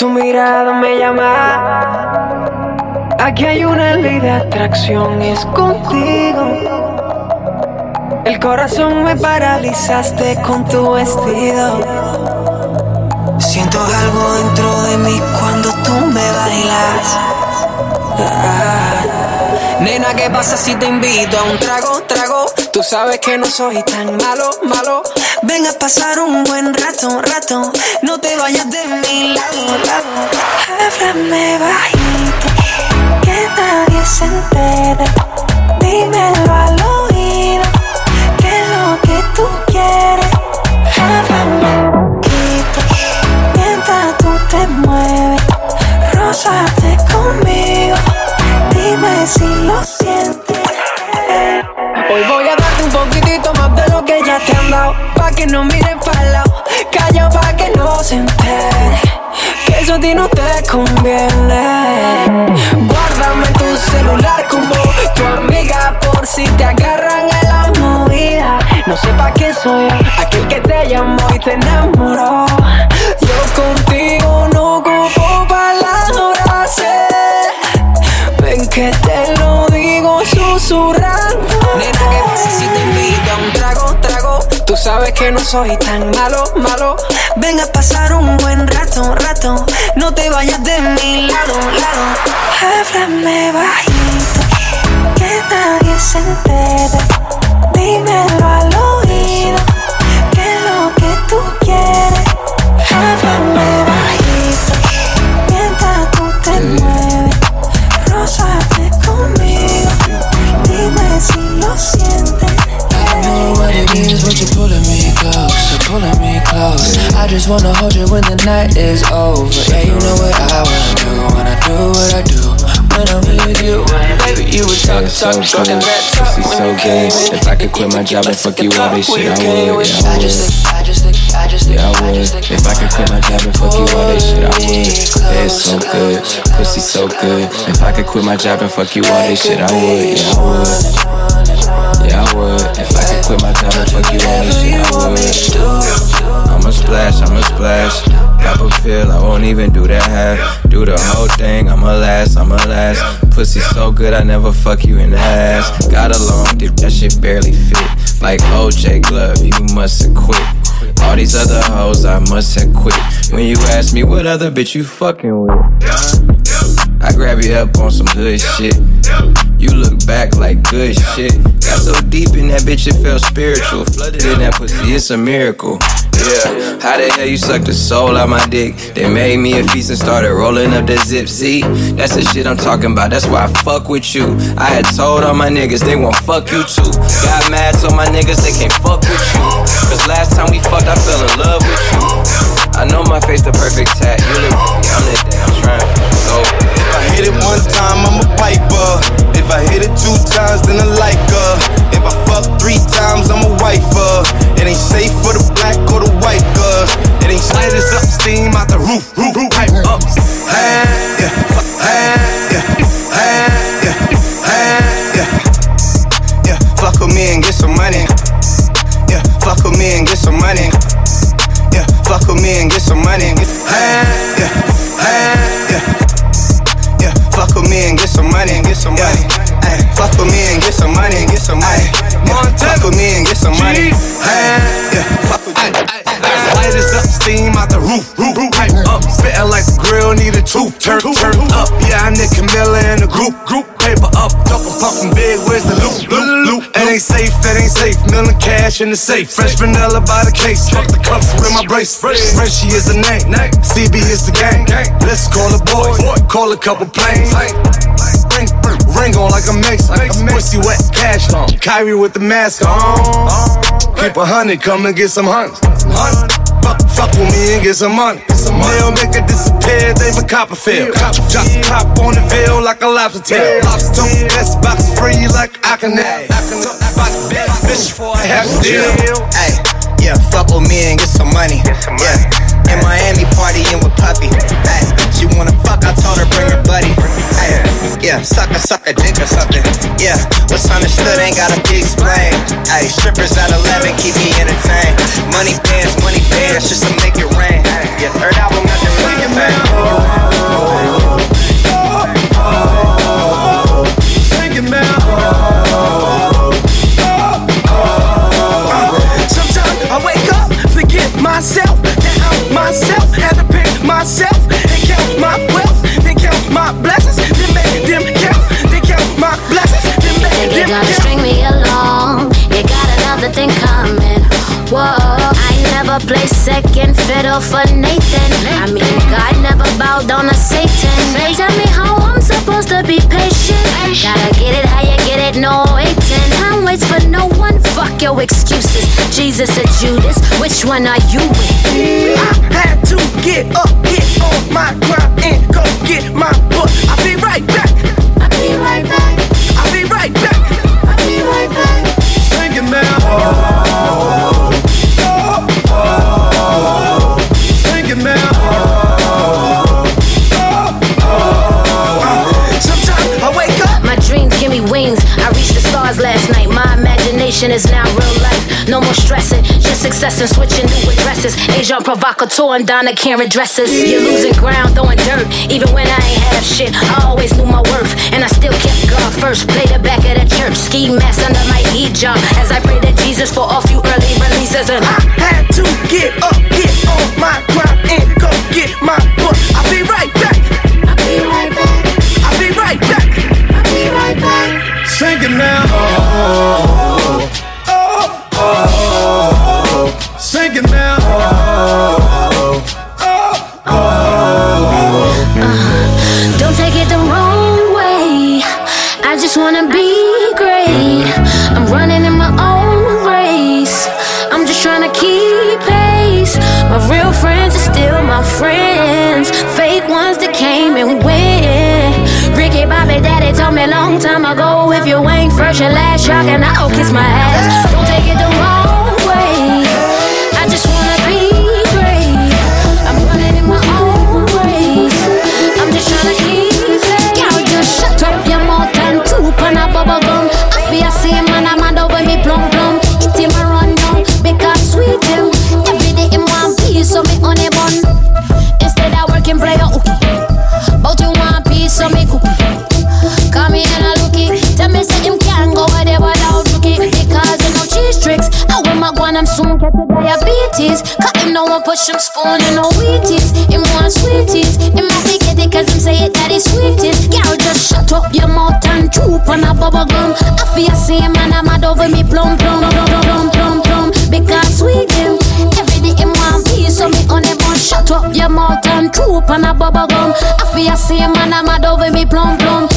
Tu mirada me llama. Aquí hay una ley de atracción, es contigo. El corazón me paralizaste con tu vestido. Siento algo dentro de mí cuando tú me bailas. Ah. Nena, ¿qué pasa si te invito a un trago, trago? Tú sabes que no soy tan malo, malo. Ven a pasar un buen rato, rato. No te vayas de mi lado, lado. Háblame bajito, que no miren para lado. Calla pa' que no se entere. Que eso a ti no te conviene. Guárdame tu celular como tu amiga. Por si te agarran en la movida. No sé pa' qué soy. Aquel que te llamó y te enamoró. Sabes que no soy tan malo, malo. Ven a pasar un buen rato, rato. No te vayas de mi lado, lado. Háblame bajito, que nadie se entere. Is over. Yeah, you know what I wanna do, wanna do what I do. When I'm with you, baby, you were talking, talking, talking that talk when so you came good. in. If I could quit my job and fuck you all this shit, I would. Yeah, I I just would. think, I just think, I just think, Yeah, I I would. If I could quit my job and fuck you all this shit, I would. Yeah, it's so good. Pussy so good. If I could quit my job and fuck you all this shit, I would. Yeah, I would. Yeah, I would. If I could quit my job and fuck you all this shit, I would. Splash, I'ma splash. Pop a pill, I won't even do that half. Do the whole thing, I'ma last, I'ma last. Pussy so good, I never fuck you in the ass. Got a long dick, that shit barely fit. Like OJ Glove, you must have quit. All these other hoes, I must have quit. When you ask me what other bitch you fucking with, I grab you up on some hood shit. You look back like good shit. Got so deep in that bitch, it felt spiritual. Flooded in that pussy, it's a miracle. Yeah, how the hell you sucked the soul out my dick? They made me a feast and started rolling up the zip. See, that's the shit I'm talking about. That's why I fuck with you. I had told all my niggas they won't fuck you too. Got mad, so my niggas they can't fuck with you. Cause last time we fucked, I fell in love with you. I know my face the perfect tat. You look, I'm the damn trying. So. If I hit it one time, I'm a piper. If I hit it two times, then I like her. If I fuck three times, I'm a wifer. It it ain't safe. Million cash in the safe, fresh vanilla by the case. Fuck the cuffs with my brace. Frenchie is the name, CB is the gang. Let's call the boys, call a couple planes. Ring, ring on like a mix. Pussy wet, cash on. Kyrie with the mask on. Keep a hundred, come and get some hunts. Fuck, fuck with me and get some money. They'll make it disappear, they a Copperfield. Drop, drop, top on the veil like a lobster tail. Lobster best box free like I can Bitch, for a half deal. Hey, yeah, fuck with me and get some money. Yeah, in Miami partying with Puffy. Hey, she wanna fuck, I told her bring her buddy. Hey, yeah, suck a suck a dick or something. Yeah, understood ain't gotta be explained. Hey, strippers at 11 keep me entertained. Money pants, money pants, just to make it rain. Yeah, third album, really back. Up, forget myself, that I'm myself, had to pick myself and count my wealth, then count my blessings, then make them gonna string me along? You got another thing coming. Whoa, I never play second fiddle for Nathan. I mean, God never bowed down to Satan. Tell me how I'm supposed to be patient. Gotta get it how you get it, no waiting. Time waits for no one. Fuck your excuses. Jesus or Judas, which one are you with? I had to get up, get on my grind, and go get my book. I'll be right back. Provocateur and Donna Karan dresses. You're losing ground, throwing dirt. Even when I ain't have shit, I always knew my worth. And I still kept God first. Play the back of the church. Ski mask under my hijab. As I pray to Jesus for a few early releases. And I had to get up, get on my grind, me a long time ago if you ain't first, your last shot, and I'll kiss my ass. Don't take it the wrong Him no push him spoon and no wheaties. Him want sweeties. Him have to get it cause him say it that is sweetest. Girl, just shut up your mouth and troop on a bubble gum. I feel same man, I'm mad over me plum plum plum plum plum plum. Because sweet him. Every day him want peace, so me on him shut up your mouth and troop on a bubble gum. I feel same man, I'm mad over me plum plum.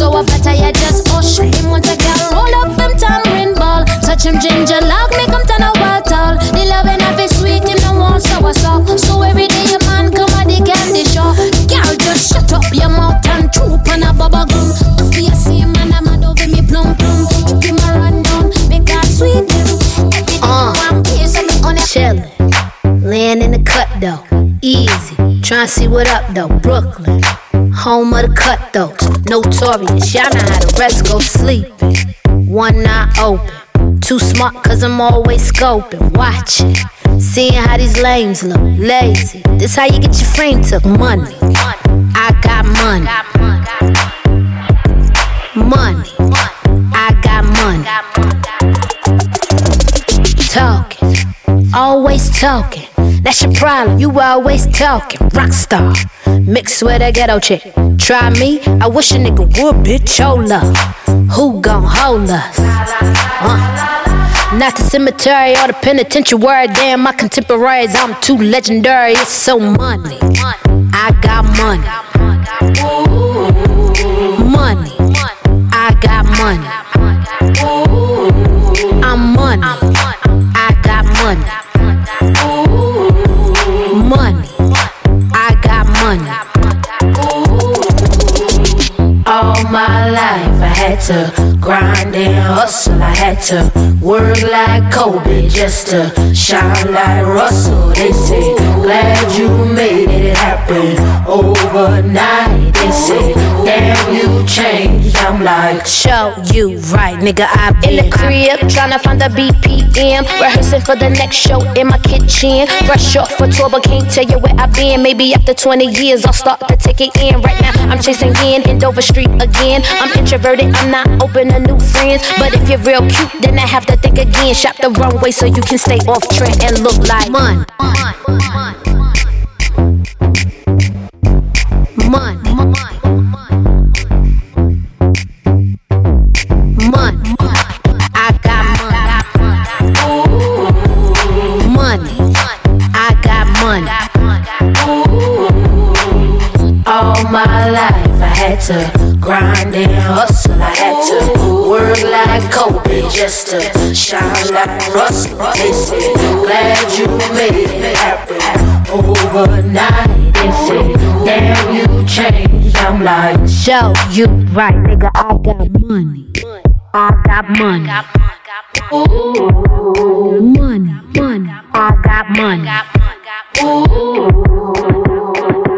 So I better you just hush. Him want a girl roll up him tamarind ball. Touch him ginger lock, make him turn a wild tall. The loving of it sweet, him no want sour sauce. So every day your man come at the candy shop. Girl, just shut up your mouth and troop on a bubble gum. I feel see man, I'm mad over me plum plum. Give him a run down, make her sweet him. Every day uh, one piece of on it. Chillin', laying in the cut though, easy. Try Tryna see what up though, Brooklyn. Home of the cutthroats, notorious. Y'all know how the rest go sleeping. One eye open, too smart cause I'm always scoping, watching. Seeing how these lames look, lazy. This how you get your frame took, money. I got money. Money. I got money. Talking, always talking. That's your problem, you always talking. Rockstar, mixed with a ghetto chick. Try me, I wish a nigga would, bitch. Hold up. Who gon' hold us? Uh. Not the cemetery or the penitentiary. Damn, my contemporaries, I'm too legendary. It's so money. I got money. Money. I got money. To grind and hustle. I had had to work like Kobe just to shine like Russell. They say, glad you made it happen overnight. They say, damn, you changed. I'm like, show you right, nigga. I been in the crib trying to find the BPM, rehearsing for the next show in my kitchen. Fresh off for tour, but can't tell you where I've been. Maybe after 20 years, I'll start to take it in. Right now, I'm chasing in in Dover Street again. I'm introverted, I'm not open to new friends. But if you're real cute, then I have to think again. Shop the runway so you can stay off trend and look like. Money. Money. Money I got money. Money. I got money. All my life I had to grind and hustle. I had to work like Kobe just to shine like Russell. They say, glad you made it happen overnight. They say, damn you changed. I'm like, show you right, nigga. I got money. I got money. Ooh, money, money. I got money. Ooh.